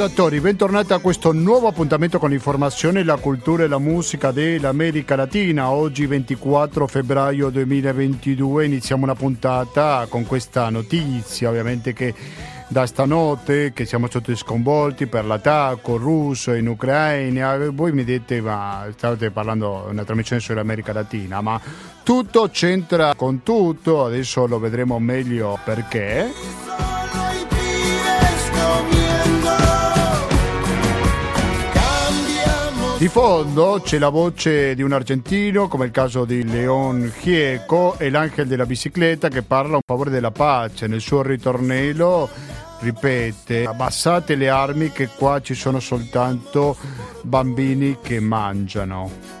ascoltatori, bentornati a questo nuovo appuntamento con l'informazione, la cultura e la musica dell'America Latina. Oggi 24 febbraio 2022 iniziamo una puntata con questa notizia, ovviamente che da stanotte che siamo stati sconvolti per l'attacco russo in Ucraina. Voi mi dite, ma state parlando di una trasmissione sull'America Latina, ma tutto c'entra con tutto, adesso lo vedremo meglio perché. Di fondo c'è la voce di un argentino, come il caso di Leon Gieco, e l'angelo della bicicletta che parla a favore della pace. Nel suo ritornello ripete abbassate le armi che qua ci sono soltanto bambini che mangiano.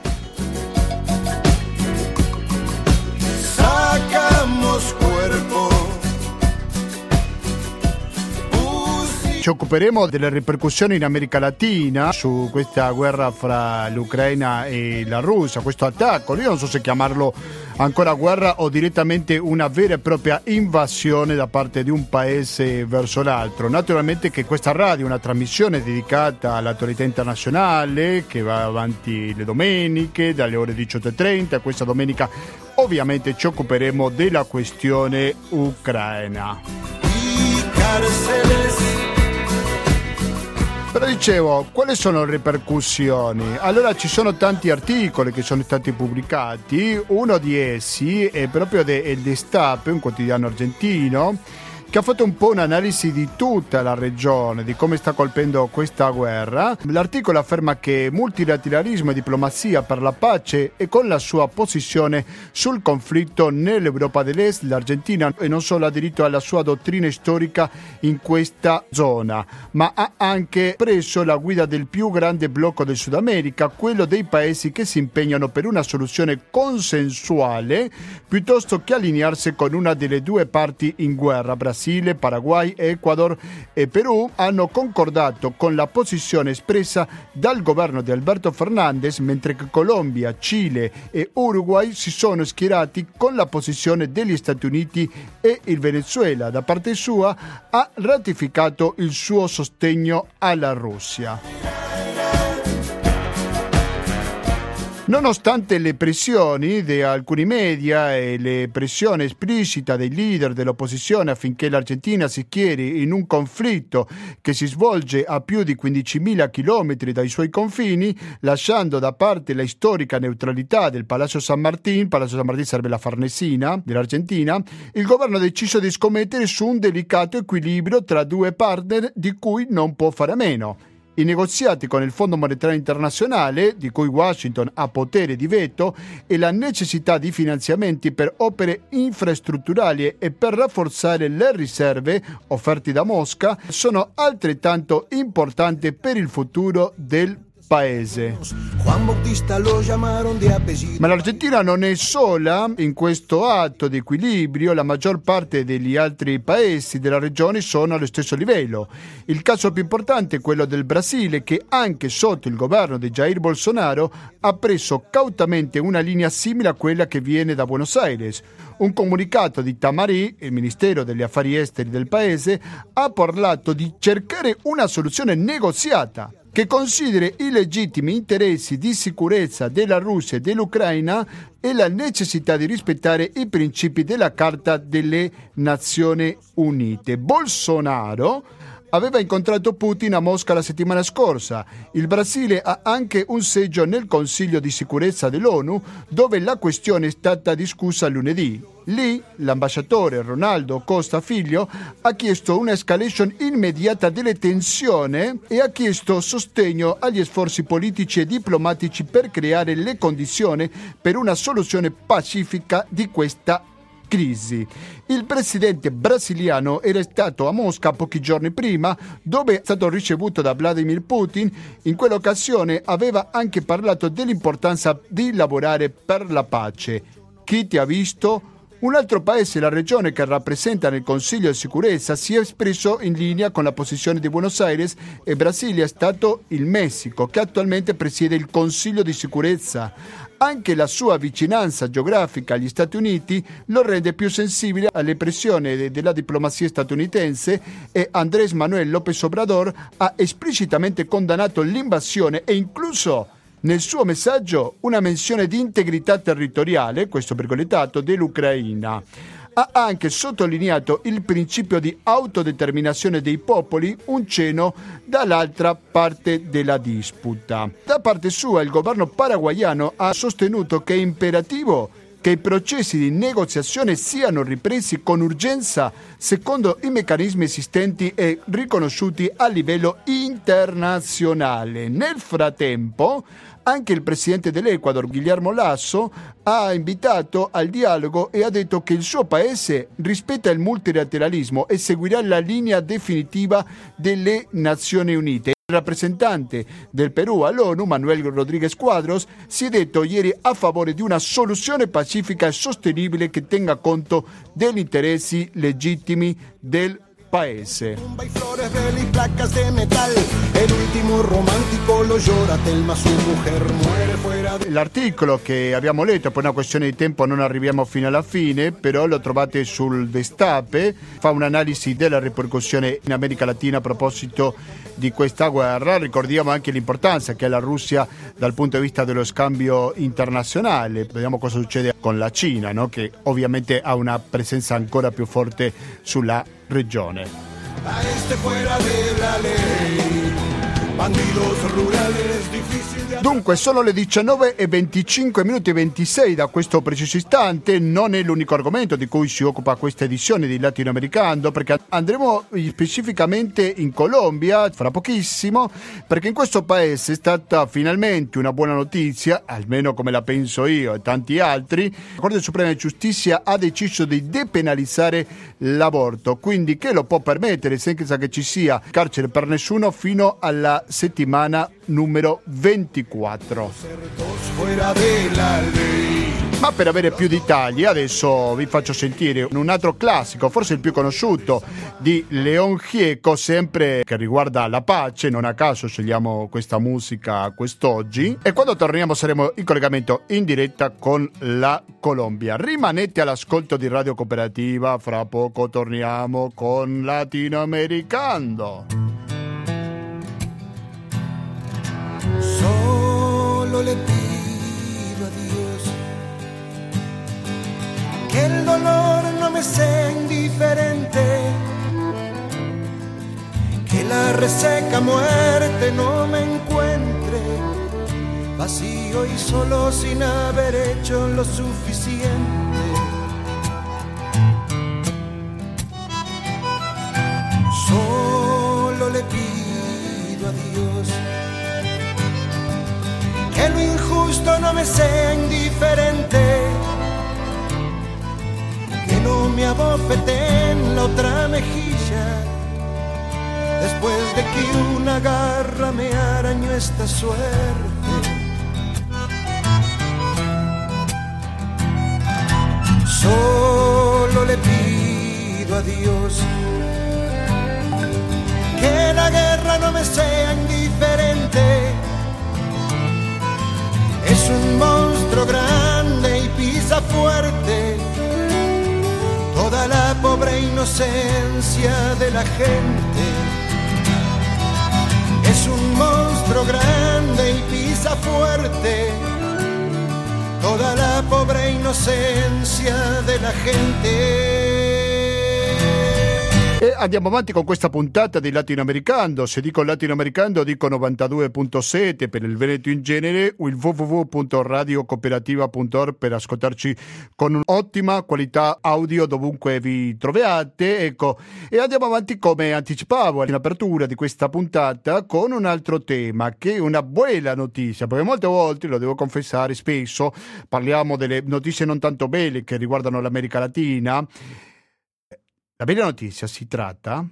Ci occuperemo delle ripercussioni in America Latina su questa guerra fra l'Ucraina e la Russia, questo attacco. Io non so se chiamarlo ancora guerra o direttamente una vera e propria invasione da parte di un paese verso l'altro. Naturalmente che questa radio è una trasmissione dedicata all'attualità internazionale che va avanti le domeniche dalle ore 18.30. Questa domenica ovviamente ci occuperemo della questione ucraina. Però dicevo, quali sono le ripercussioni? Allora ci sono tanti articoli che sono stati pubblicati, uno di essi è proprio de El Destape, un quotidiano argentino, che ha fatto un po' un'analisi di tutta la regione, di come sta colpendo questa guerra. L'articolo afferma che multilateralismo e diplomazia per la pace e con la sua posizione sul conflitto nell'Europa dell'Est, l'Argentina e non solo ha diritto alla sua dottrina storica in questa zona, ma ha anche preso la guida del più grande blocco del Sud America, quello dei paesi che si impegnano per una soluzione consensuale piuttosto che allinearsi con una delle due parti in guerra, Brasile Brasile, Paraguay, Ecuador e Perù hanno concordato con la posizione espressa dal governo di Alberto Fernandez, mentre che Colombia, Cile e Uruguay si sono schierati con la posizione degli Stati Uniti e il Venezuela, da parte sua, ha ratificato il suo sostegno alla Russia. Nonostante le pressioni di alcuni media e le pressioni esplicita dei leader dell'opposizione affinché l'Argentina si schieri in un conflitto che si svolge a più di 15.000 km dai suoi confini, lasciando da parte la storica neutralità del Palazzo San Martín, Palazzo San Martín sarebbe la Farnesina dell'Argentina, il governo ha deciso di scommettere su un delicato equilibrio tra due partner di cui non può fare a meno i negoziati con il Fondo Monetario Internazionale, di cui Washington ha potere di veto, e la necessità di finanziamenti per opere infrastrutturali e per rafforzare le riserve offerte da Mosca sono altrettanto importanti per il futuro del paese. Ma l'Argentina non è sola in questo atto di equilibrio, la maggior parte degli altri paesi della regione sono allo stesso livello. Il caso più importante è quello del Brasile che anche sotto il governo di Jair Bolsonaro ha preso cautamente una linea simile a quella che viene da Buenos Aires. Un comunicato di Tamari, il Ministero degli Affari Esteri del paese, ha parlato di cercare una soluzione negoziata che consideri i legittimi interessi di sicurezza della Russia e dell'Ucraina e la necessità di rispettare i principi della Carta delle Nazioni Unite. Bolsonaro aveva incontrato Putin a Mosca la settimana scorsa. Il Brasile ha anche un seggio nel Consiglio di sicurezza dell'ONU dove la questione è stata discussa lunedì. Lì l'ambasciatore Ronaldo Costa Figlio ha chiesto una escalation immediata delle tensioni e ha chiesto sostegno agli sforzi politici e diplomatici per creare le condizioni per una soluzione pacifica di questa crisi. Il presidente brasiliano era stato a Mosca pochi giorni prima, dove è stato ricevuto da Vladimir Putin. In quell'occasione aveva anche parlato dell'importanza di lavorare per la pace. Chi ti ha visto? Un altro paese, la regione che rappresenta nel Consiglio di sicurezza, si è espresso in linea con la posizione di Buenos Aires e Brasile è stato il Messico, che attualmente presiede il Consiglio di sicurezza. Anche la sua vicinanza geografica agli Stati Uniti lo rende più sensibile alle pressioni della diplomazia statunitense e Andrés Manuel López Obrador ha esplicitamente condannato l'invasione e incluso nel suo messaggio una menzione di integrità territoriale, questo virgolettato, dell'Ucraina. Ha anche sottolineato il principio di autodeterminazione dei popoli, un cenno dall'altra parte della disputa. Da parte sua il governo paraguayano ha sostenuto che è imperativo che i processi di negoziazione siano ripresi con urgenza secondo i meccanismi esistenti e riconosciuti a livello internazionale. Nel frattempo, anche il presidente dell'Ecuador, Guillermo Lasso, ha invitato al dialogo e ha detto che il suo paese rispetta il multilateralismo e seguirà la linea definitiva delle Nazioni Unite. Il rappresentante del Perù all'ONU, Manuel Rodríguez Cuadros, si è detto ieri a favore di una soluzione pacifica e sostenibile che tenga conto degli interessi legittimi del paese. L'articolo che abbiamo letto, per una questione di tempo non arriviamo fino alla fine, però lo trovate sul Destape, fa un'analisi della ripercussione in America Latina a proposito di questa guerra. Ricordiamo anche l'importanza che ha la Russia dal punto di vista dello scambio internazionale. Vediamo cosa succede con la Cina, no? che ovviamente ha una presenza ancora più forte sulla regione. A este fuera de la ley, bandidos rurales difíciles. Dunque, sono le 19 e 25 minuti e 26 da questo preciso istante. Non è l'unico argomento di cui si occupa questa edizione di Latinoamericano, perché andremo specificamente in Colombia fra pochissimo, perché in questo paese è stata finalmente una buona notizia, almeno come la penso io e tanti altri. La Corte Suprema di Giustizia ha deciso di depenalizzare l'aborto, quindi che lo può permettere senza che ci sia carcere per nessuno fino alla settimana numero 24. Ma per avere più dettagli adesso vi faccio sentire un altro classico, forse il più conosciuto, di Leon Gieco, sempre che riguarda la pace, non a caso scegliamo questa musica quest'oggi. E quando torniamo saremo in collegamento in diretta con la Colombia. Rimanete all'ascolto di Radio Cooperativa, fra poco torniamo con Latinoamericano. Solo le pido a Dios que el dolor no me sea indiferente, que la reseca muerte no me encuentre vacío y solo sin haber hecho lo suficiente. Solo le pido a Dios que lo injusto no me sea indiferente, que no me abofete en la otra mejilla, después de que una garra me arañó esta suerte. Solo le pido a Dios que la guerra no me sea indiferente es un monstruo grande y pisa fuerte toda la pobre inocencia de la gente. Es un monstruo grande y pisa fuerte toda la pobre inocencia de la gente. E andiamo avanti con questa puntata di Latinoamericano. Se dico Latinoamericano dico 92.7 per il Veneto in genere o il www.radiocooperativa.org per ascoltarci con un'ottima qualità audio dovunque vi troviate. Ecco, e andiamo avanti come anticipavo in apertura di questa puntata con un altro tema che è una buona notizia, perché molte volte, lo devo confessare, spesso parliamo delle notizie non tanto belle che riguardano l'America Latina la bella notizia si tratta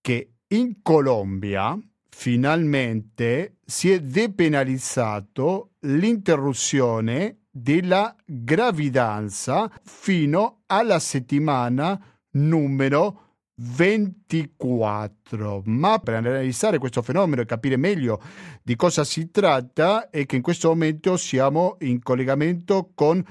che in Colombia finalmente si è depenalizzato l'interruzione della gravidanza fino alla settimana numero 24. Ma per analizzare questo fenomeno e capire meglio di cosa si tratta è che in questo momento siamo in collegamento con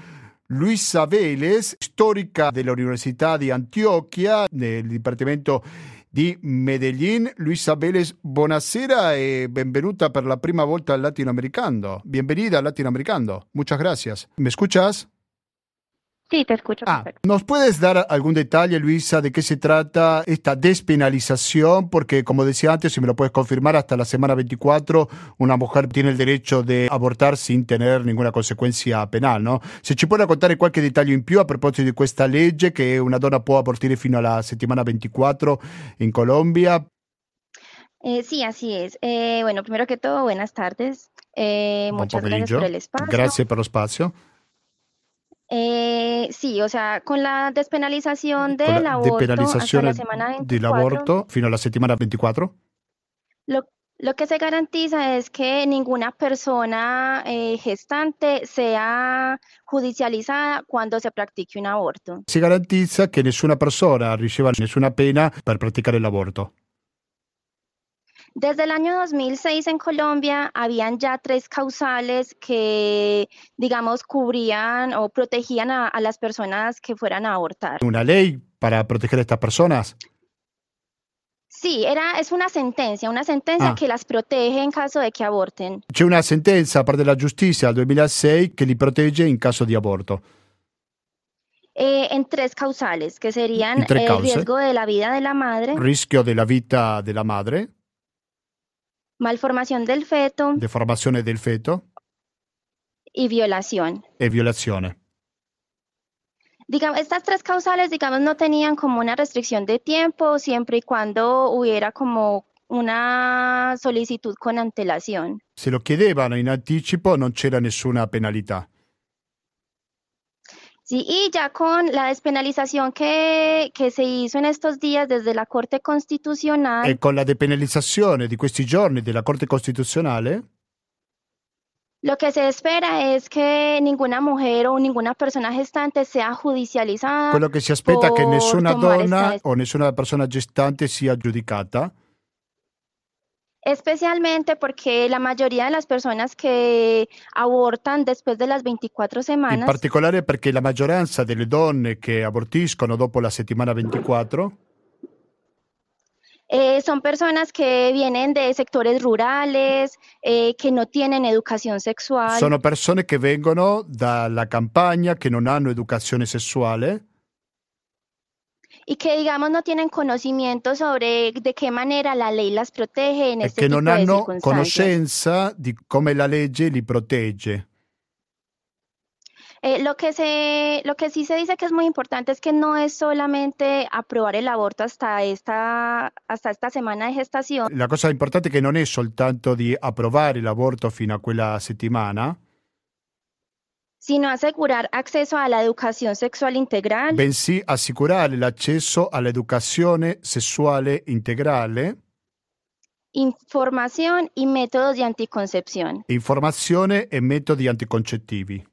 Luisa Vélez, storica dell'Università di Antioquia, nel Dipartimento di Medellín. Luisa Vélez, buonasera e benvenuta per la prima volta al Latinoamericano. Bienvenida al Latinoamericano. Muchas gracias. ¿Me escuchas? Sí, te escucho Ah, perfecto. ¿Nos puedes dar algún detalle, Luisa, de qué se trata esta despenalización? Porque, como decía antes, si me lo puedes confirmar, hasta la semana 24 una mujer tiene il diritto di abortar sin tener ninguna conseguenza penale, no? Se ci puoi raccontare qualche dettaglio in più a proposito di questa legge che una donna può abortire fino alla settimana 24 in Colombia. Eh, sí, así es. Eh, bueno, primero que todo, buenas tardes. Eh, muchas gracias por el espacio. Grazie per lo spazio. Eh, sí, o sea, con la despenalización del la aborto hasta depenalizzazione la semana 24, dell'aborto fino alla settimana 24. lo, lo que se garantiza es que ninguna persona eh, gestante sea judicializada cuando se practique un aborto. Si garantizza che nessuna persona riceva nessuna pena per praticare l'aborto. Desde el año 2006 en Colombia habían ya tres causales que, digamos, cubrían o protegían a, a las personas que fueran a abortar. Una ley para proteger a estas personas. Sí, era, es una sentencia, una sentencia Ah. que las protege en caso de que aborten. C'è una sentenza parte della giustizia del 2006 che li protegge in caso di aborto. eh, en tres causales, que serían el riesgo de la vida de la madre, Rischio della vita della madre, malformación del feto deformazione del feto y violación. e violazione. Digamos, estas tres causales, digamos, no tenían como una restricción de tiempo, siempre y cuando hubiera como una solicitud con antelación. Se lo chiedevano in anticipo non c'era nessuna penalità. Sí, y ya con la despenalización que, que se hizo en estos días desde la Corte Constitucional, E con la depenalizzazione di questi giorni della Corte Costituzionale lo que se espera es que ninguna mujer o ninguna persona gestante sea judicializada. quello che si aspetta è che nessuna donna o nessuna persona gestante sia giudicata, Especialmente porque la mayoría de las personas que abortan después de las 24 in semanas particolare perché la maggioranza delle donne che abortiscono dopo la settimana 24 eh, son personas que vienen de sectores rurales, eh, que no tienen educación sexual. Sono persone che vengono dalla campagna, che non hanno educazione sessuale y que, digamos, no tienen conocimiento sobre de qué manera la ley las protege en e este che tipo non hanno circunstancias. conoscenza di come la legge li protegge. Eh, lo que se, lo que sí se dice que es muy importante es que no es solamente aprobar el aborto hasta esta, hasta esta semana de gestación, La cosa importante è che non è soltanto di approvare l'aborto fino a quella settimana, sino asegurar acceso a la educación sexual integral, bensì assicurare l'accesso all'educazione sessuale integrale, información y métodos de anticoncepción. informazione e metodi anticoncettivi.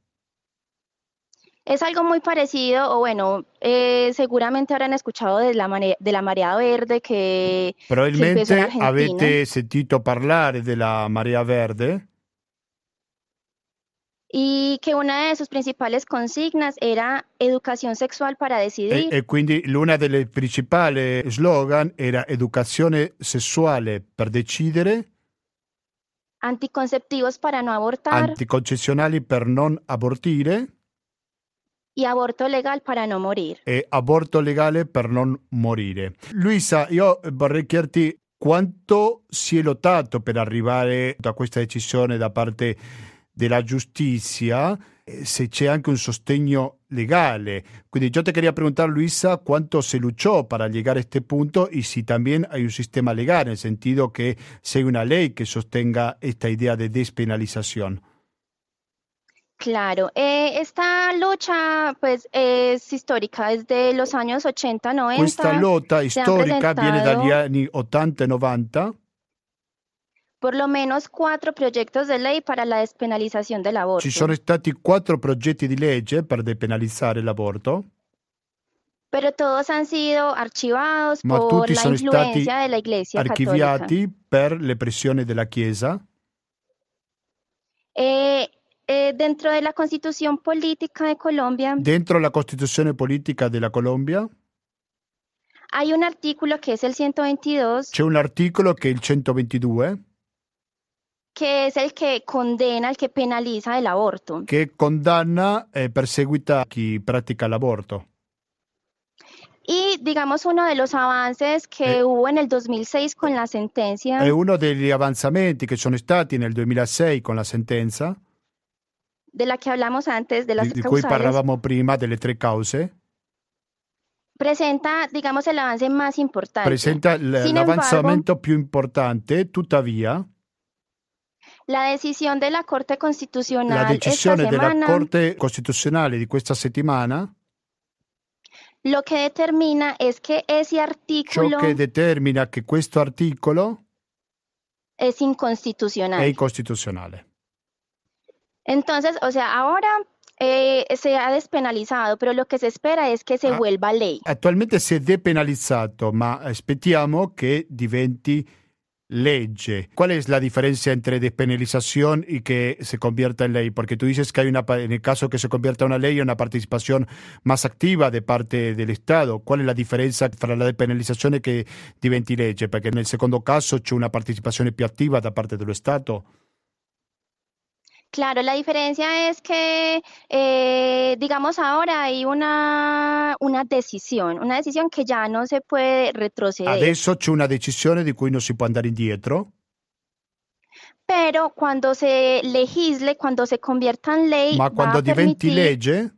Es algo muy parecido, o bueno, eh, seguramente habrán escuchado de la, mane- de la marea verde que Probabilmente Argentina. avete sentito parlare della Marea Verde, y que una de sus principales consignas era educación sexual para E, decidir. e quindi una delle principali slogan era educazione sessuale per decidere, anticonceptivos para no abortar anticoncezionali per non abortire y aborto legal para no morir. e aborto legale per non morire. Luisa, io vorrei chiederti quanto si è lottato per arrivare a questa decisione da parte della giustizia, eh, se c'è anche un sostegno legale. Quindi yo te quería preguntar, Luisa, cuánto se luchó para llegar a este punto y si también hay un sistema legal, en el sentido que hay una ley que sostenga esta idea de despenalización. Claro, eh, esta lucha pues es histórica, es de los años 80, 90. Questa lotta si han storica viene dagli anni 80 e 90 por lo menos quattro progettos di legge per la despenalizzazione dell'aborto. Ci sono stati quattro progetti di legge per depenalizzare l'aborto, Pero todos han sido archivados ma por tutti la sono stati influencia de la Iglesia archiviati per le pressioni della Chiesa. Eh, eh, dentro de la constitución política de Colombia. Dentro la Costituzione politica della Colombia? Hay un artículo que es el 122, c'è un articolo che è il 122 que es el que condena, el que penaliza el aborto. che condanna e perseguita chi pratica l'aborto. Y digamos uno de los avances que Eh. hubo en el 2006 con la sentencia È uno degli avanzamenti che sono stati nel 2006 con la sentenza, de la que hablamos antes, de las di, di cui parlavamo prima, delle tre cause, presenta, digamos, el avance más importante. presenta l- l'avanzamento più importante, tuttavia La decisión de la Corte la Constitucional esta decisione della semana Corte Costituzionale di questa settimana, lo que determina es que ese ciò artículo che determina che questo articolo es inconstitucional. è incostituzionale. Entonces, o sea, ahora eh, se ha despenalizado, pero lo que se espera es que se Ah. vuelva ley. Attualmente si è depenalizzato, ma aspettiamo che diventi ¿Cuál es la diferencia entre despenalización y que se convierta en ley? Porque tú dices que hay una, en el caso que se convierta en una ley, una participación más activa de parte del Estado. ¿Cuál è la differenza tra la depenalizzazione e che diventi legge? Perché nel secondo caso c'è una partecipazione più attiva da parte dello Stato. Claro, la diferencia es que, eh, digamos, ahora hay una, una decisión, una decisión que ya no se puede retroceder, Adesso c'è una decisione di cui non si può andare indietro, pero cuando se legisle, cuando se convierta en ley, ma quando diventi legge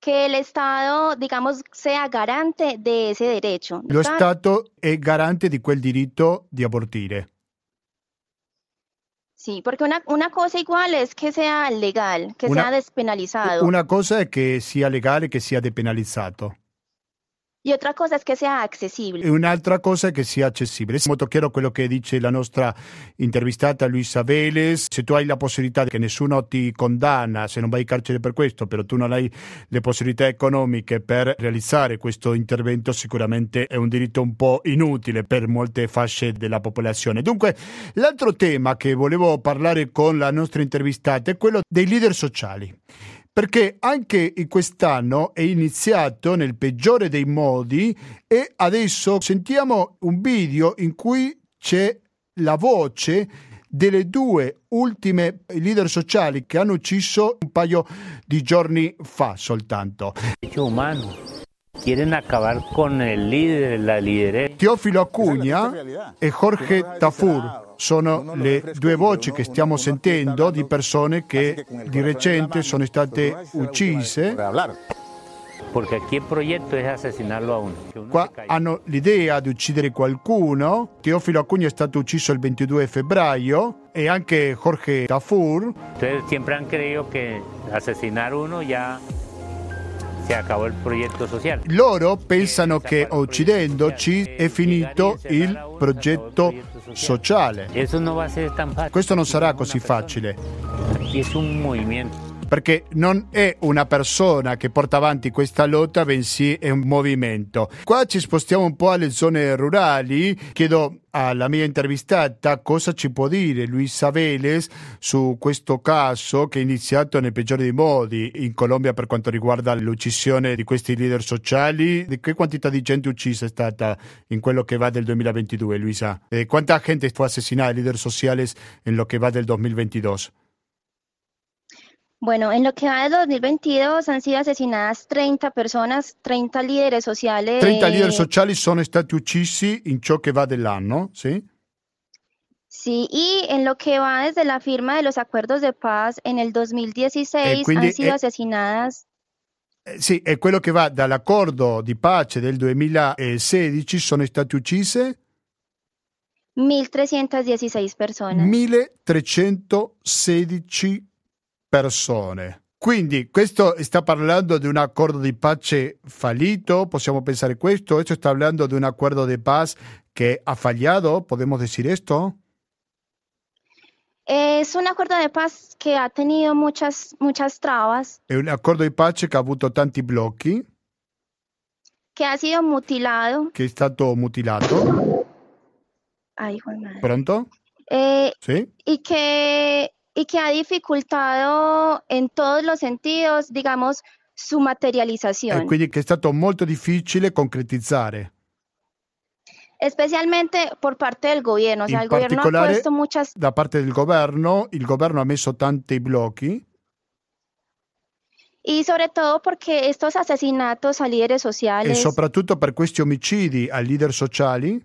que el Estado, digamos, sea garante de ese derecho. lo. Stato è garante di quel diritto di abortire. Sí, porque una, una cosa igual es que sea legal, que Una- sea despenalizado, Una cosa è che sia legale, che sia depenalizzato. Y otra cosa es que sea accesible. E un'altra cosa è che sia accessibile. È molto chiaro quello che dice la nostra intervistata Luisa Vélez. Se tu hai la possibilità che nessuno ti condanna, se non vai in carcere per questo, però tu non hai le possibilità economiche per realizzare questo intervento, sicuramente è un diritto un po' inutile per molte fasce della popolazione. Dunque, l'altro tema che volevo parlare con la nostra intervistata è quello dei leader sociali. Perché anche in quest'anno è iniziato nel peggiore dei modi e adesso sentiamo un video in cui c'è la voce delle due ultime leader sociali che hanno ucciso un paio di giorni fa soltanto. humano. Quieren acabar con el líder, la lideresa. Teofilo Acugna e Jorge Tafur sono le due voci che stiamo sentendo di persone che di recente sono state uccise Porque aquí el proyecto es asesinarlo a uno. Qua hanno l'idea di uccidere qualcuno. Teofilo Acugna è stato ucciso il 22 febbraio e anche Jorge Tafur. Entonces siempre han creído que asesinar uno ya se acabó el proyecto social. Loro pensano che uccidendoci è finito il progetto sociale. Questo non sarà così facile. Perché non è una persona che porta avanti questa lotta, bensì è un movimento. Qua ci spostiamo un po' alle zone rurali. Chiedo alla mia intervistata cosa ci può dire Luisa Vélez su questo caso che è iniziato nel peggiore dei modi in Colombia per quanto riguarda l'uccisione di questi leader sociali. Di che quantità di gente uccisa è stata in quello che va del 2022, Luisa? Eh, ¿Cuánta gente fue asesinada, líderes sociales, en lo que va del 2022? Bueno, en lo que va del 2022 han sido asesinadas 30 personas, 30 líderes sociales. 30 leader sociali sono stati uccisi in ciò che va dell'anno, sì? Sí, y en lo que va desde la firma de los acuerdos de paz en el 2016 Eh, quindi han sido è- asesinadas Eh, sì, è quello che va dall'accordo di pace del 2016, sono state uccise 1.316 personas. 1316 persone. Quindi questo sta parlando di un accordo di pace fallito, possiamo pensare questo, questo sta parlando di un accordo di pace que ha fallado, podemos decir esto. Es un acuerdo de paz que ha tenido muchas, muchas trabas, È un accordo di pace che ha avuto tanti blocchi, que ha sido mutilado. che è stato mutilato. Ay. Pronto? Eh, Sì? y que, y que ha dificultado en todos los sentidos, digamos, su E materialización, quindi che è stato molto difficile concretizzare. especialmente por parte del gobierno. O sea, el gobierno ha puesto muchas, da parte del governo, il governo ha messo tanti blocchi y sobre todo porque estos asesinatos a líderes e sociales soprattutto per questi omicidi ai leader sociali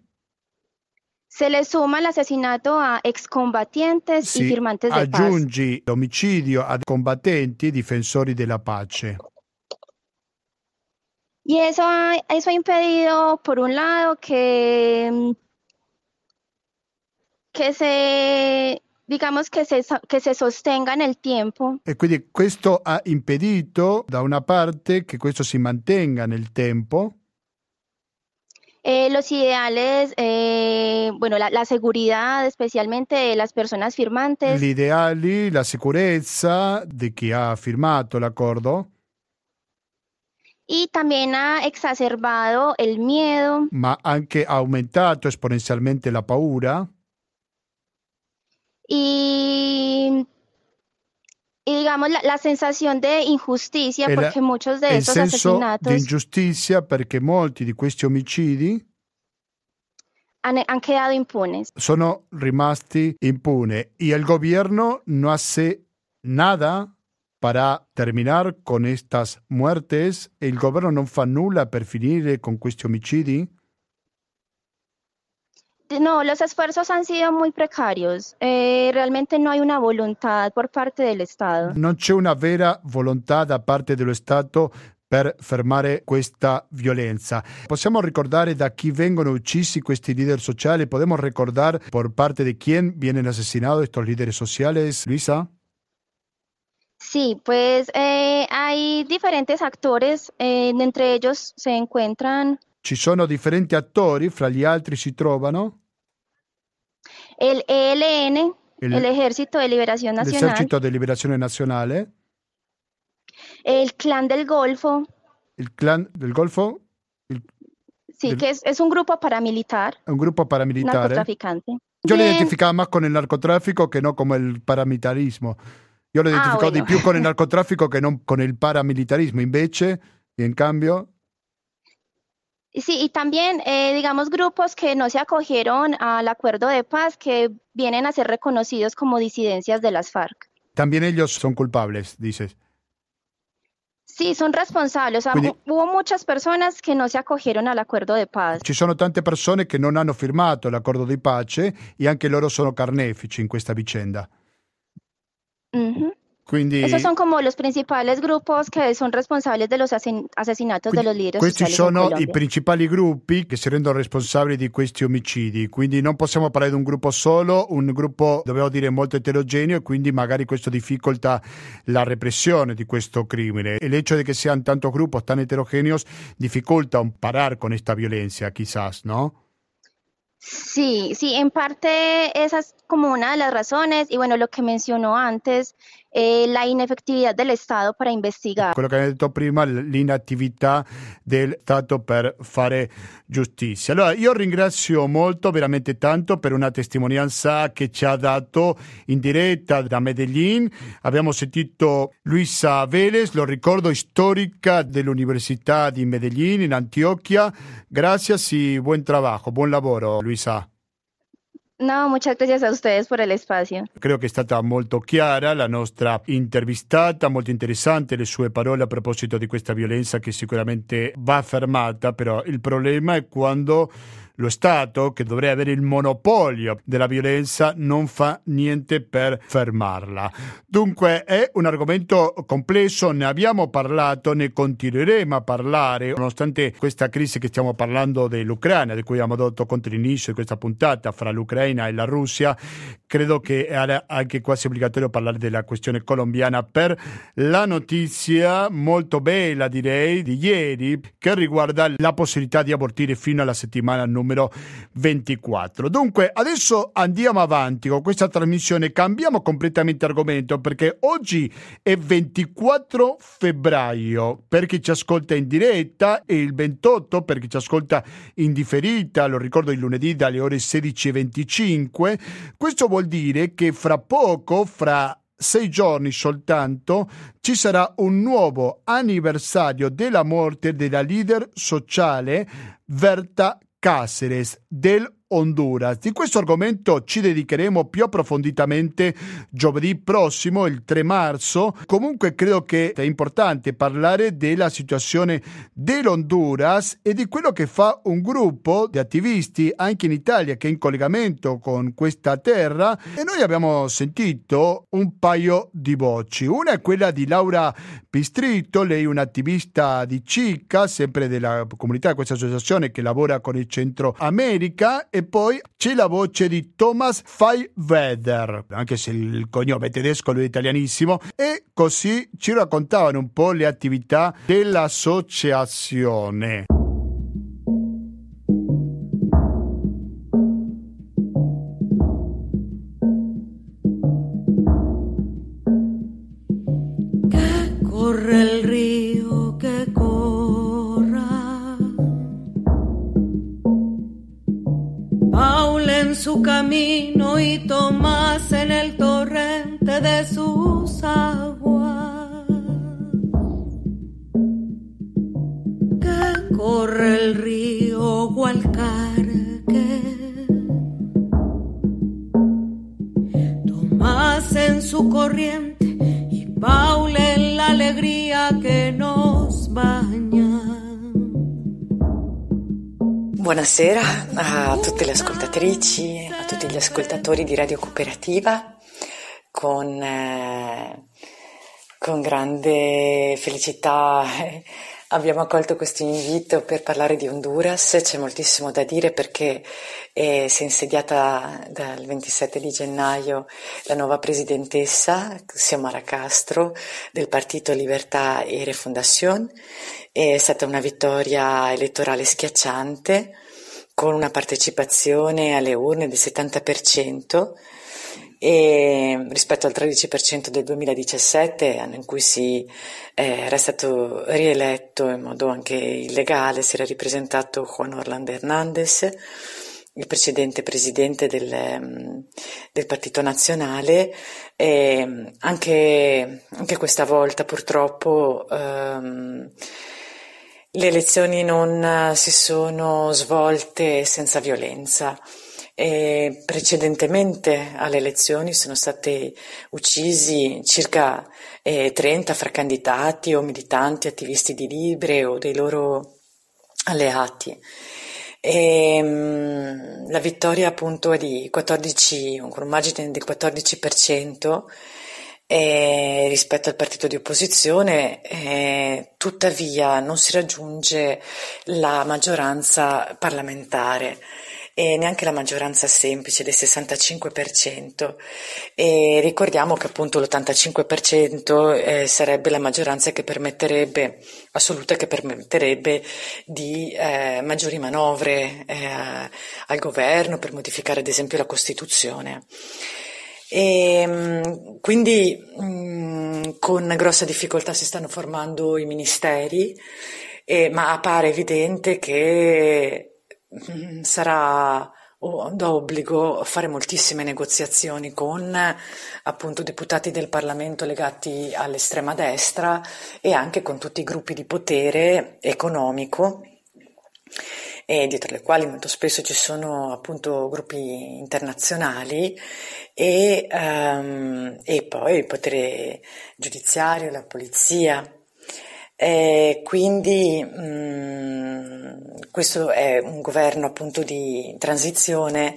se le suma el asesinato a excombatientes y si firmantes de paz. aggiungi l'omicidio a combattenti e difensori della pace. Y eso ha, eso ha impedido, por un lado, que, mm, que se, digamos, que se, que se sostenga en el tiempo E quindi questo ha impedito da una parte che questo si mantenga nel tempo eh, los ideales, eh, bueno, la, la seguridad, especialmente de las personas firmantes, gli ideali, la sicurezza di chi ha firmato l'accordo, y también ha exacerbado el miedo. Ma anche ha aumentato esponenzialmente la paura. Y, y digamos, la, la sensación de injusticia, e la- porque muchos de e il estos senso di asesinatos ingiustizia perché molti di questi omicidi han, han quedado impunes. sono rimasti impune y el gobierno no hace nada para terminar con estas muertes, el gobierno non fa nulla per finire con questi omicidi. No, los esfuerzos han sido muy precarios. Eh, realmente no hay una voluntad por parte del Estado. Non c'è una vera volontà da parte dello Stato per fermare questa violenza. Possiamo ricordare da chi vengono uccisi questi leader sociali? Podemos recordar por parte de quién vienen asesinados estos líderes sociales, Luisa? Sí, pues eh, hay diferentes actores, eh, entre ellos se encuentran Ci sono differenti attori, fra gli altri si trovano el ELN, El- el Ejército de Liberación Nacional, l'Esercito di Liberazione Nazionale, el Clan del Golfo, il clan del Golfo, sí, Del- que es, es un grupo paramilitar, un gruppo paramilitare. narcotraficante. Yo lo identificaba más con el narcotráfico que no con el paramilitarismo. Yo lo Ah, identificavo di bueno. più con il narcotraffico che non con il paramilitarismo. Invece, en cambio, Sí, y también, eh, digamos, grupos que no se acogieron al acuerdo de paz, que vienen a ser reconocidos como disidencias de las FARC. también ellos son culpables, dices. Sí, son responsables. O sea, Quindi- hu- hubo muchas personas que no se acogieron al acuerdo de paz. Ci sono tante persone che non hanno firmato l'accordo di pace e anche loro sono carnefici in questa vicenda. Ujú. Quindi, Esos son como los principales grupos que son responsables de los asesinatos de los líderes questi sono i principali gruppi che si rendono responsabili di questi omicidi. Quindi non possiamo parlare di un gruppo solo, un gruppo, dovevo dire, molto eterogeneo e quindi magari questo difficolta la repressione di questo crimine. El hecho de que sean tantos grupos tan heterogéneos dificulta un parar con esta violencia, quizás, ¿no? Sí, sí, en parte esa es como una de las razones y bueno, lo que mencionó antes, eh, la inefectividad del Estado para investigar. Quello che abbiamo detto prima, l'inattività del Stato per fare giustizia. Allora, io ringrazio molto, veramente tanto, per una testimonianza che ci ha dato in diretta da Medellin. Abbiamo sentito Luisa Vélez, lo ricordo, storica dell'Università di Medellin in Antioquia. Grazie e buon trabajo, buon lavoro, Luisa. No, muchas gracias a ustedes por el espacio. Credo che è stata molto chiara la nostra intervistata, molto interessante le sue parole a proposito di questa violenza che sicuramente va fermata, però il problema è quando lo Stato, che dovrebbe avere il monopolio della violenza, non fa niente per fermarla. Dunque è un argomento complesso, ne abbiamo parlato, ne continueremo a parlare, nonostante questa crisi che stiamo parlando dell'Ucraina, di cui abbiamo dato conto all'inizio di questa puntata fra l'Ucraina e la Russia, credo che anche quasi obbligatorio parlare della questione colombiana per la notizia molto bella, direi, di ieri che riguarda la possibilità di abortire fino alla settimana numero 24. Dunque, adesso andiamo avanti con questa trasmissione, cambiamo completamente argomento perché oggi è 24 febbraio per chi ci ascolta in diretta e il 28 per chi ci ascolta in differita, lo ricordo il lunedì dalle ore 16.25. Questo vuol dire che fra poco, fra sei giorni soltanto, ci sarà un nuovo anniversario della morte della leader sociale Verta Cáceres del Honduras. Di questo argomento ci dedicheremo più approfonditamente giovedì prossimo, il 3 marzo. Comunque credo che è importante parlare della situazione dell'Honduras e di quello che fa un gruppo di attivisti anche in Italia che è in collegamento con questa terra e noi abbiamo sentito un paio di voci. Una è quella di Laura Pistrito, lei è un'attivista di CICA, sempre della comunità questa associazione che lavora con il Centro America e poi c'è la voce di Thomas Feiweder, anche se il cognome è tedesco, lui è italianissimo, e così ci raccontavano un po' le attività dell'associazione. Corre camino y Tomás en el torrente de sus aguas. Que corre el río Gualcarque. Tomás en su corriente y Paul en la alegría que nos baña. Buonasera a tutte le ascoltatrici, tutti gli ascoltatori di Radio Cooperativa. Con, eh, con grande felicità eh, abbiamo accolto questo invito per parlare di Honduras. C'è moltissimo da dire perché eh, si è insediata dal 27 di gennaio la nuova presidentessa, Xiomara Castro, del Partito Libertà e Refundación. È stata una vittoria elettorale schiacciante con una partecipazione alle urne del 70% e rispetto al 13% del 2017, anno in cui si eh, era stato rieletto in modo anche illegale, si era ripresentato Juan Orlando Hernández, il precedente presidente del, del Partito Nazionale, e anche, anche questa volta purtroppo ehm, le elezioni non si sono svolte senza violenza. E precedentemente alle elezioni sono stati uccisi circa eh, 30 fra candidati o militanti, attivisti di Libre o dei loro alleati. E, mh, la vittoria appunto è di 14, con un margine del 14% eh, rispetto al partito di opposizione, eh, tuttavia non si raggiunge la maggioranza parlamentare e neanche la maggioranza semplice del 65% e ricordiamo che appunto l'85% eh, sarebbe la maggioranza che permetterebbe assoluta che permetterebbe di eh, maggiori manovre eh, al governo per modificare ad esempio la Costituzione. E, quindi mh, con grossa difficoltà si stanno formando i ministeri, eh, ma appare evidente che mh, sarà d'obbligo fare moltissime negoziazioni con appunto deputati del Parlamento legati all'estrema destra e anche con tutti i gruppi di potere economico e dietro le quali molto spesso ci sono appunto gruppi internazionali e, um, e poi il potere giudiziario, la polizia. E quindi mh, questo è un governo appunto di transizione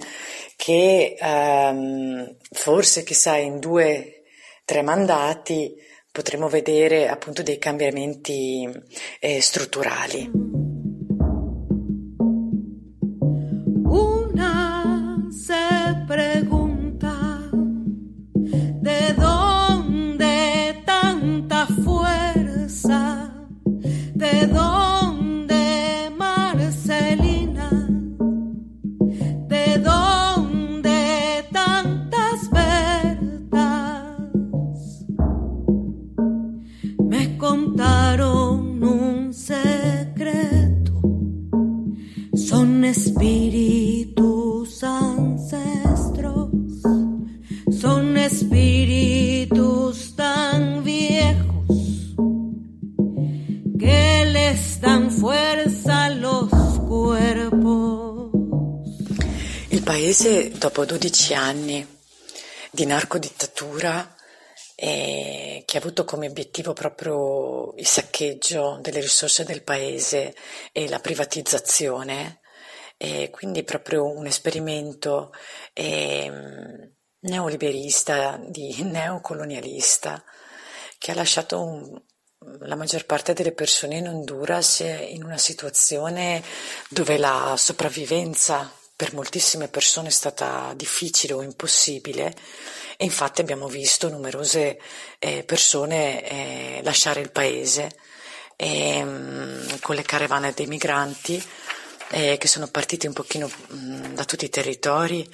che um, forse chissà in due, tre mandati potremo vedere appunto dei cambiamenti eh, strutturali. 12 anni di narcodittatura, eh, che ha avuto come obiettivo proprio il saccheggio delle risorse del paese e la privatizzazione, e quindi proprio un esperimento eh, neoliberista, di neocolonialista, che ha lasciato un, la maggior parte delle persone in Honduras in una situazione dove la sopravvivenza per moltissime persone è stata difficile o impossibile e infatti abbiamo visto numerose eh, persone eh, lasciare il paese ehm, con le caravane dei migranti eh, che sono partiti un pochino mh, da tutti i territori.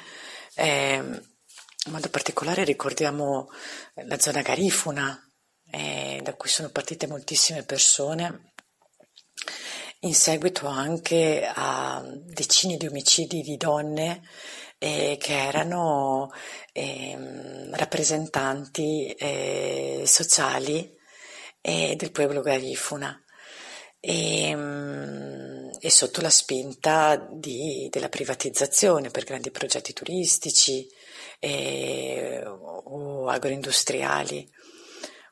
Ehm, in modo particolare ricordiamo la zona Garifuna, eh, da cui sono partite moltissime persone in seguito anche a decine di omicidi di donne eh, che erano eh, rappresentanti eh, sociali eh, del pueblo garifuna e, mm, e, sotto la spinta di, della privatizzazione per grandi progetti turistici eh, o agroindustriali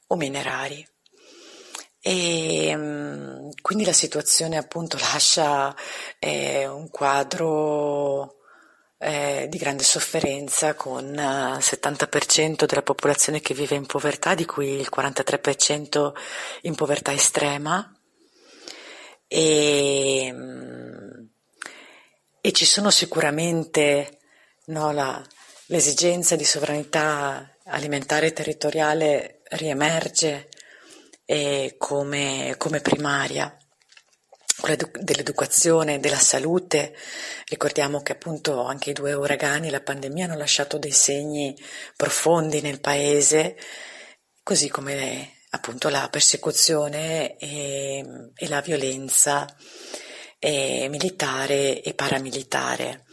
o minerari. E mm, quindi la situazione appunto lascia eh, un quadro eh, di grande sofferenza con il uh, 70% della popolazione che vive in povertà, di cui il 43% in povertà estrema. E, mm, e ci sono sicuramente no, la, l'esigenza di sovranità alimentare e territoriale riemerge eh, come, come primaria quella dell'educazione, della salute. Ricordiamo che appunto anche i due uragani e la pandemia hanno lasciato dei segni profondi nel paese, così come appunto la persecuzione e, e la violenza e militare e paramilitare.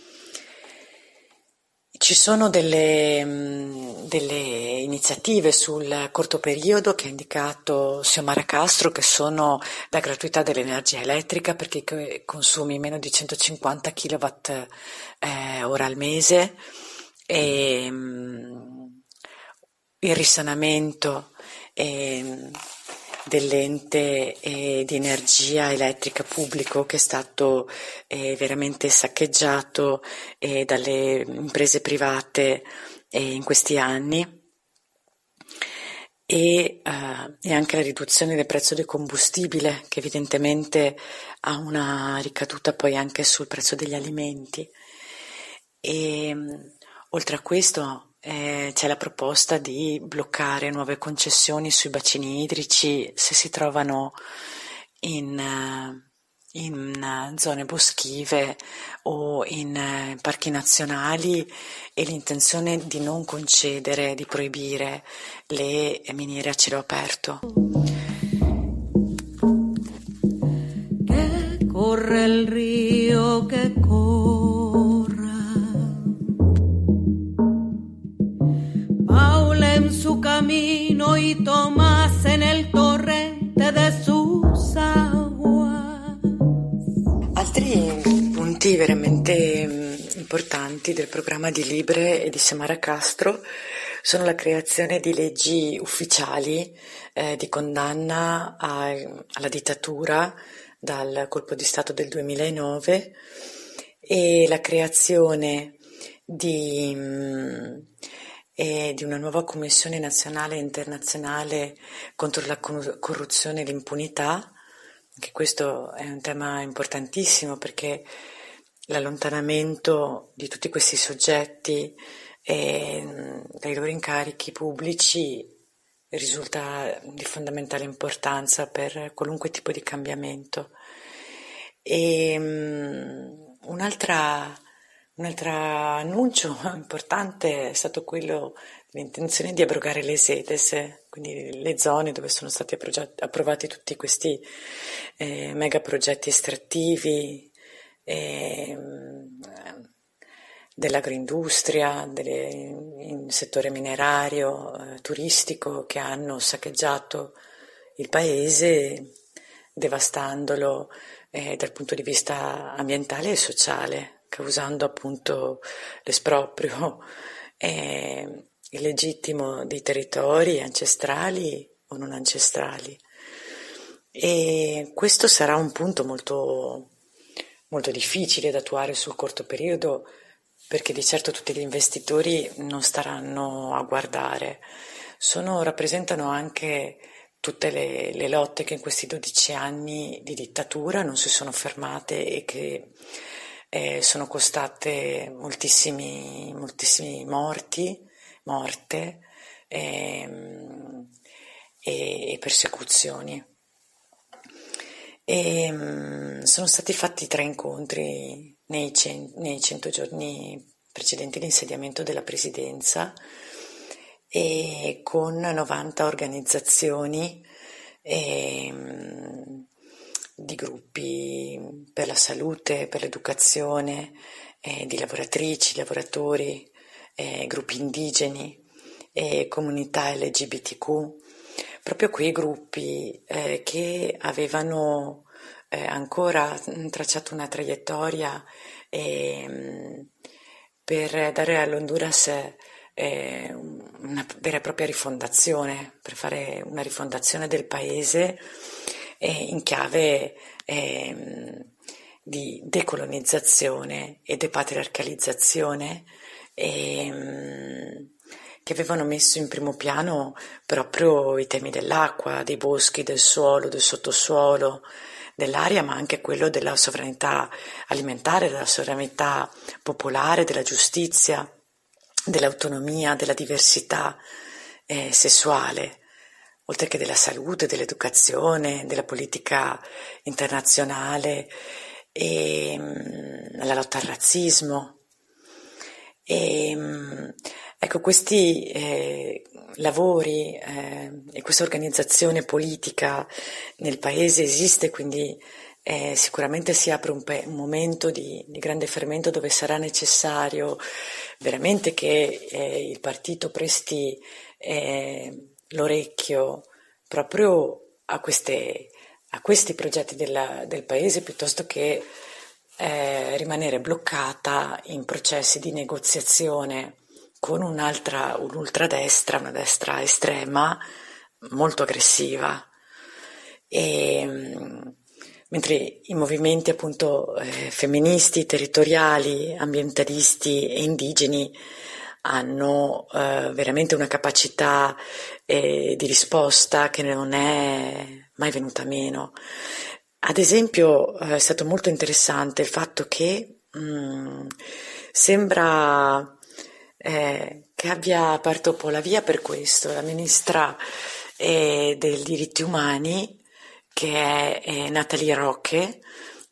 Ci sono delle, mm, delle, iniziative sul corto periodo che ha indicato Xiomara Castro che sono la gratuità dell'energia elettrica per chi consumi meno di 150 kWh eh, al mese. E mm, il risanamento e, dell'ente eh, di energia elettrica pubblico che è stato eh, veramente saccheggiato eh, dalle imprese private eh, in questi anni e, uh, e, anche la riduzione del prezzo del combustibile che evidentemente ha una ricaduta poi anche sul prezzo degli alimenti. E, oltre a questo eh, c'è la proposta di bloccare nuove concessioni sui bacini idrici se si trovano in, eh, in eh, zone boschive o in eh, parchi nazionali e l'intenzione di non concedere, di proibire le miniere a cielo aperto. Che corre il rio che corre su camino y Tomás en el torrente de sus aguas. Altri punti veramente mm, importanti del programma di Libre e di Samara Castro sono la creazione di leggi ufficiali eh, di condanna a, alla dittatura dal colpo di Stato del 2009 e la creazione di mh, mm, e di una nuova Commissione nazionale e internazionale contro la corruzione e l'impunità, anche questo è un tema importantissimo perché l'allontanamento di tutti questi soggetti eh, dai loro incarichi pubblici risulta di fondamentale importanza per qualunque tipo di cambiamento. E, um, un'altra un altro annuncio importante è stato quello dell'intenzione di abrogare le SEDES, quindi le zone dove sono stati approvati tutti questi eh, mega progetti estrattivi eh, dell'agroindustria, del settore minerario, eh, turistico, che hanno saccheggiato il paese devastandolo eh, dal punto di vista ambientale e sociale, causando appunto l'esproprio eh, illegittimo di territori ancestrali o non ancestrali. E questo sarà un punto molto, molto difficile da attuare sul corto periodo perché di certo tutti gli investitori non staranno a guardare. Sono, rappresentano anche tutte le, le, lotte che in questi 12 anni di dittatura non si sono fermate e che eh, sono costate moltissimi, moltissimi morti, morte ehm, e, e persecuzioni. E, um, sono stati fatti tre incontri nei, cen- nei 100 giorni precedenti l'insediamento della presidenza e con 90 organizzazioni e, um, di gruppi per la salute, per l'educazione, eh, di lavoratrici, lavoratori, eh, gruppi indigeni e comunità LGBTQ, proprio quei gruppi eh, che avevano eh, ancora tracciato una traiettoria ehm, per dare all'Honduras eh, una vera e propria rifondazione, per fare una rifondazione del paese eh, in chiave ehm, di decolonizzazione e depatriarcalizzazione ehm, che avevano messo in primo piano proprio i temi dell'acqua, dei boschi, del suolo, del sottosuolo, dell'aria, ma anche quello della sovranità alimentare, della sovranità popolare, della giustizia, dell'autonomia, della diversità eh, sessuale, oltre che della salute, dell'educazione, della politica internazionale e mh, la lotta al razzismo. E, ecco, questi eh, lavori eh, e questa organizzazione politica nel paese esiste, quindi eh, sicuramente si apre un, pe- un momento di, di, grande fermento dove sarà necessario veramente che eh, il partito presti eh, l'orecchio proprio a, queste, a questi progetti della, del paese piuttosto che eh, rimanere bloccata in processi di negoziazione con un'altra, un'ultradestra, una destra estrema molto aggressiva. E, mm, mentre i movimenti appunto eh, femministi, territoriali, ambientalisti e indigeni hanno eh, veramente una capacità eh, di risposta che non è mai venuta meno. Ad esempio eh, è stato molto interessante il fatto che mh, mm, sembra eh, che abbia aperto un po' la via per questo, la ministra eh, dei diritti umani che è, è Natalie Rocche,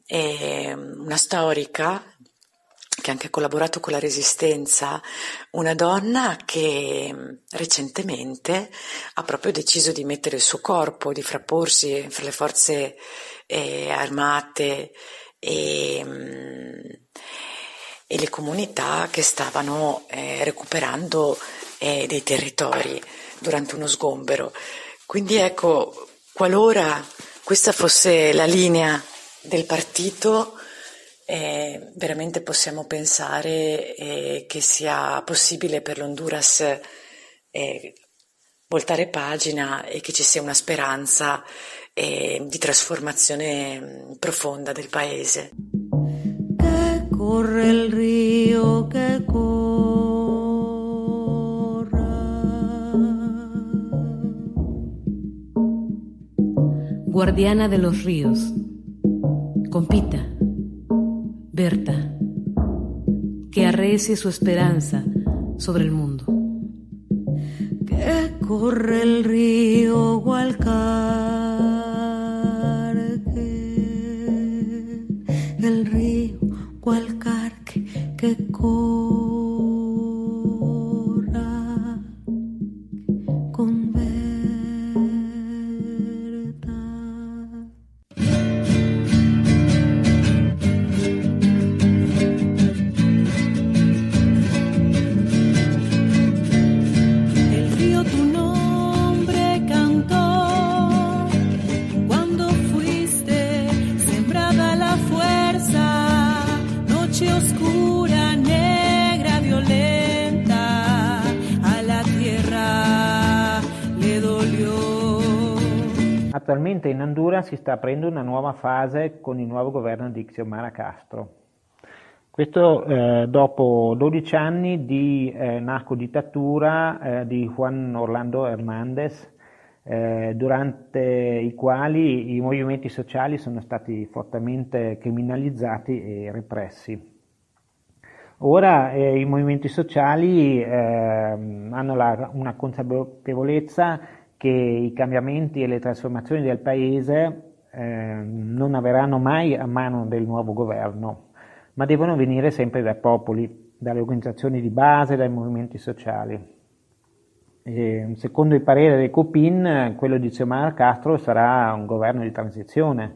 è una storica che ha anche collaborato con la Resistenza, una donna che recentemente ha proprio deciso di mettere il suo corpo, di frapporsi fra le forze eh, armate e, mm, e, le comunità che stavano eh, recuperando eh, dei territori durante uno sgombero. Quindi ecco, qualora questa fosse la linea del partito, eh, veramente possiamo pensare eh, che sia possibile per l'Honduras eh, voltare pagina e che ci sia una speranza eh, di trasformazione mm, profonda del paese. Che corre il rio che corra. Guardiana de los ríos. Compita. Berta. Que arrecie su esperanza sobre el mundo. Que corre el río Hualcar el río cual carque que corra attualmente in Honduras si sta aprendo una nuova fase con il nuovo governo di Xiomara Castro. Questo eh, dopo 12 anni di eh, narcodittatura eh, di Juan Orlando Hernández, eh, durante i quali i movimenti sociali sono stati fortemente criminalizzati e repressi. Ora eh, i movimenti sociali eh, hanno la, una consapevolezza che i cambiamenti e le trasformazioni del Paese eh, non avverranno mai a mano del nuovo governo, ma devono venire sempre dai popoli, dalle organizzazioni di base, dai movimenti sociali. E, secondo il parere del Copin, quello di Xiomara Castro sarà un governo di transizione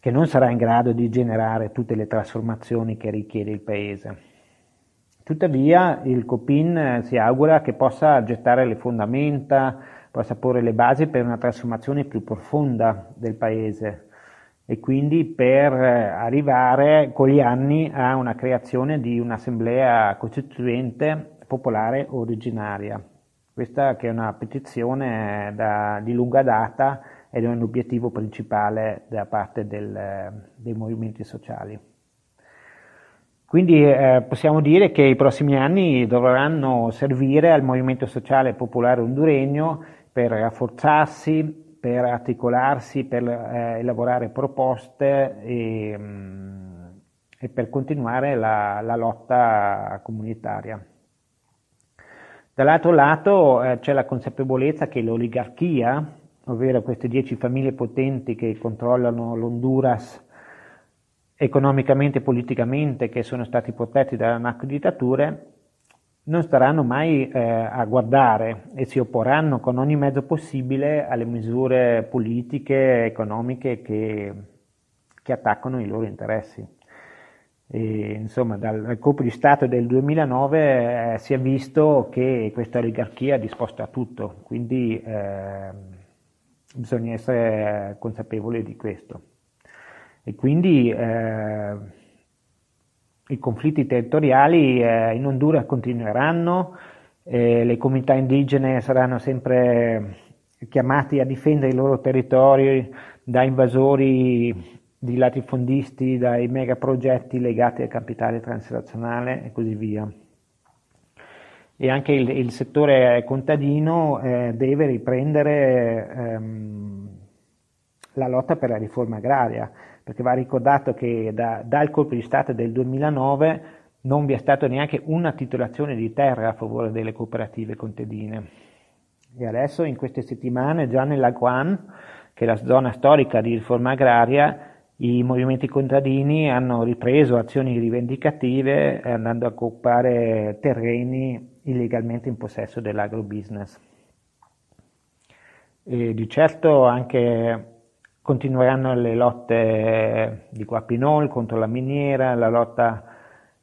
che non sarà in grado di generare tutte le trasformazioni che richiede il Paese. Tuttavia il Copin si augura che possa gettare le fondamenta, possa porre le basi per una trasformazione più profonda del Paese e quindi per arrivare con gli anni a una creazione di un'assemblea costituente popolare originaria. Questa che è una petizione da, di lunga data ed è un obiettivo principale da parte del, dei movimenti sociali. Quindi eh, possiamo dire che i prossimi anni dovranno servire al movimento sociale popolare honduregno per rafforzarsi, per articolarsi, per eh, elaborare proposte e, mm, e per continuare la, la, lotta comunitaria. Dall'altro lato eh, c'è la consapevolezza che l'oligarchia, ovvero queste dieci famiglie potenti che controllano l'Honduras economicamente e politicamente, che sono stati protetti dalle narcodittature, non staranno mai eh, a guardare e si opporranno con ogni mezzo possibile alle misure politiche economiche che, che attaccano i loro interessi. E, insomma, dal colpo di Stato del 2009 eh, si è visto che questa oligarchia è disposta a tutto, quindi eh, bisogna essere consapevoli di questo. E quindi eh, i conflitti territoriali eh, in Honduras continueranno, eh, le comunità indigene saranno sempre chiamati a difendere i loro territori da invasori di latifondisti, dai megaprogetti legati al capitale transnazionale e così via. E anche il, il settore contadino eh, deve riprendere ehm, la lotta per la riforma agraria, perché va ricordato che da, dal colpo di Stato del 2009 non vi è stata neanche una titolazione di terra a favore delle cooperative contadine. E adesso in queste settimane già nella Guan, che è la zona storica di riforma agraria, i movimenti contadini hanno ripreso azioni rivendicative andando a occupare terreni illegalmente in possesso dell'agrobusiness. E di certo anche continueranno le lotte di Guapinol contro la miniera, la lotta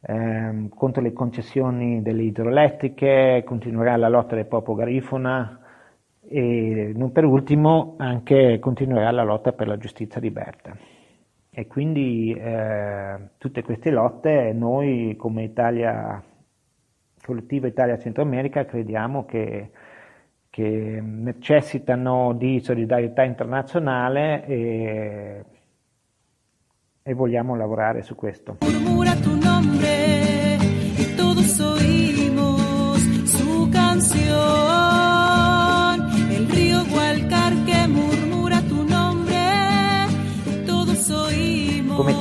eh, contro le concessioni delle idroelettriche, continuerà la lotta del popolo garifona e non per ultimo anche continuerà la lotta per la giustizia liberta. E quindi eh, tutte queste lotte noi come Italia collettiva Italia Centro America crediamo che, che necessitano di solidarietà internazionale e, e vogliamo lavorare su questo.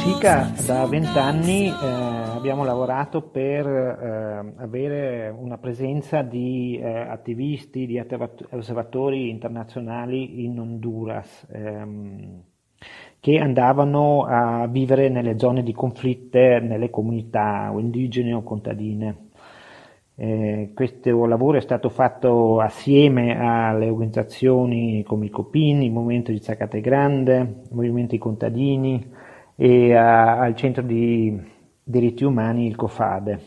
Cica da vent'anni eh, abbiamo lavorato per eh, avere una presenza di eh, attivisti, di osservatori internazionali in Honduras ehm, che andavano a vivere nelle zone di conflitte, nelle comunità o indigene o contadine. Eh, questo lavoro è stato fatto assieme alle organizzazioni come i Copini, il Movimento di Zacate Grande, i movimenti contadini e a, al centro di diritti umani, il COFADE.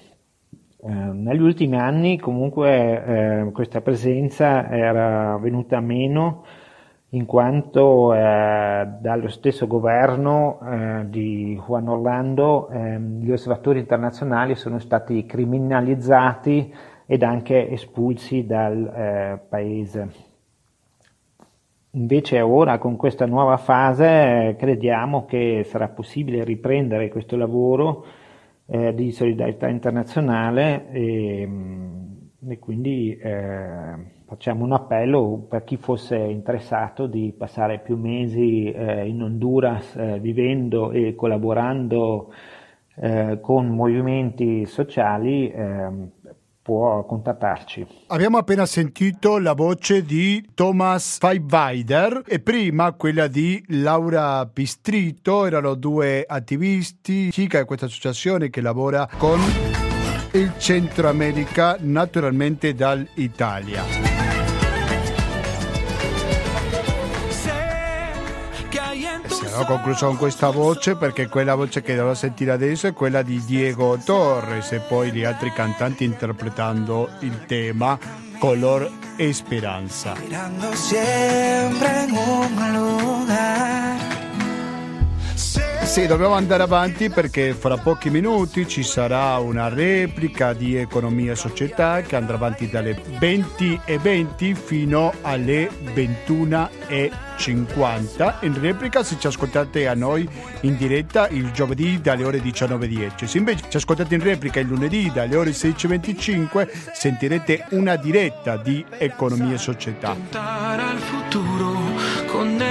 Eh, negli ultimi anni comunque eh, questa presenza era venuta meno in quanto eh, dallo stesso governo eh, di Juan Orlando ehm, gli osservatori internazionali sono stati criminalizzati ed anche espulsi dal eh, paese. Invece ora con questa nuova fase crediamo che sarà possibile riprendere questo lavoro eh, di solidarietà internazionale e, mm, e quindi eh, facciamo un appello per chi fosse interessato di passare più mesi eh, in Honduras eh, vivendo e collaborando eh, con movimenti sociali ehm, può contattarci. Abbiamo appena sentito la voce di Thomas Feiweider e prima quella di Laura Pistrito, erano due attivisti, CICA è questa associazione che lavora con il Centro America, naturalmente dall'Italia. Ho concluso con questa voce perché quella voce che devo sentire adesso è quella di Diego Torres e poi gli altri cantanti interpretando il tema Color e Speranza. Mirando sempre in un lugar sì, dobbiamo andare avanti perché fra pochi minuti ci sarà una replica di Economia e Società che andrà avanti dalle 20 e 20 fino alle 21 e 50 in replica se ci ascoltate a noi in diretta il giovedì dalle ore 19.10 se invece ci ascoltate in replica il lunedì dalle ore 16.25 sentirete una diretta di Economia e Società al futuro con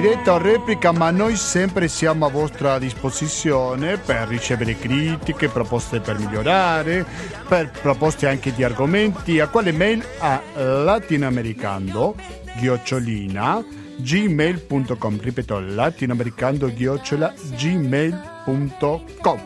diretta o replica, ma noi sempre siamo a vostra disposizione per ricevere critiche, proposte per migliorare, per proposte anche di argomenti. A quale mail? A latinoamericano ghiocciolina gmail.com ripeto latinoamericano chiocciola gmail.com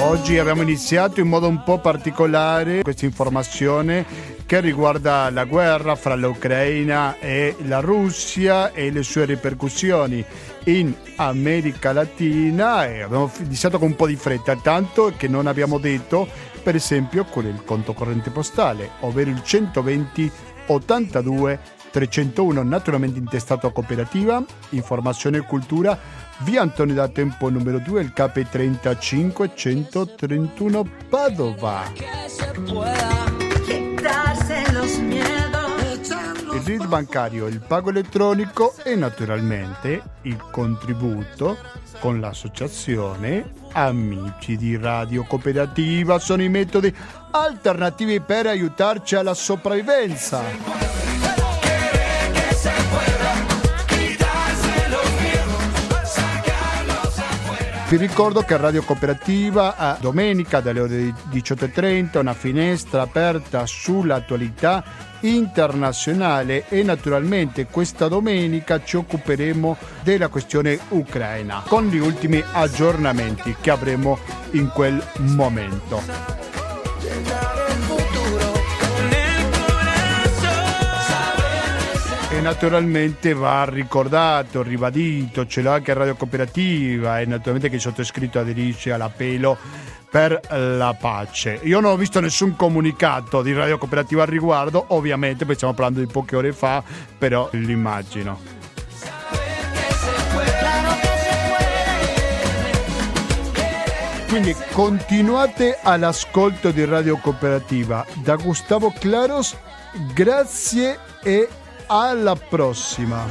Oggi abbiamo iniziato in modo un po' particolare questa informazione che riguarda la guerra fra l'Ucraina e la Russia e le sue ripercussioni in America Latina. E abbiamo iniziato con un po' di fretta, tanto che non abbiamo detto per esempio con il conto corrente postale, ovvero il 120 82 301 naturalmente intestato a cooperativa, informazione e cultura, via Antonio da Tempo numero 2, il KP 35 131 Padova. RID bancario, il pago elettronico e naturalmente il contributo con l'associazione Amici di Radio Cooperativa sono i metodi alternativi per aiutarci alla sopravvivenza. Vi ricordo che Radio Cooperativa a domenica dalle ore 18.30 una finestra aperta sull'attualità internazionale e naturalmente questa domenica ci occuperemo della questione ucraina con gli ultimi aggiornamenti che avremo in quel momento. Naturalmente va ricordato, ribadito, ce l'ho anche Radio Cooperativa e naturalmente che il sottoscritto aderisce all'appello per la pace. Io non ho visto nessun comunicato di Radio Cooperativa al riguardo, ovviamente, perché stiamo parlando di poche ore fa, però l'immagino. Quindi continuate all'ascolto di Radio Cooperativa. Da Gustavo Claros, grazie e alla prossima.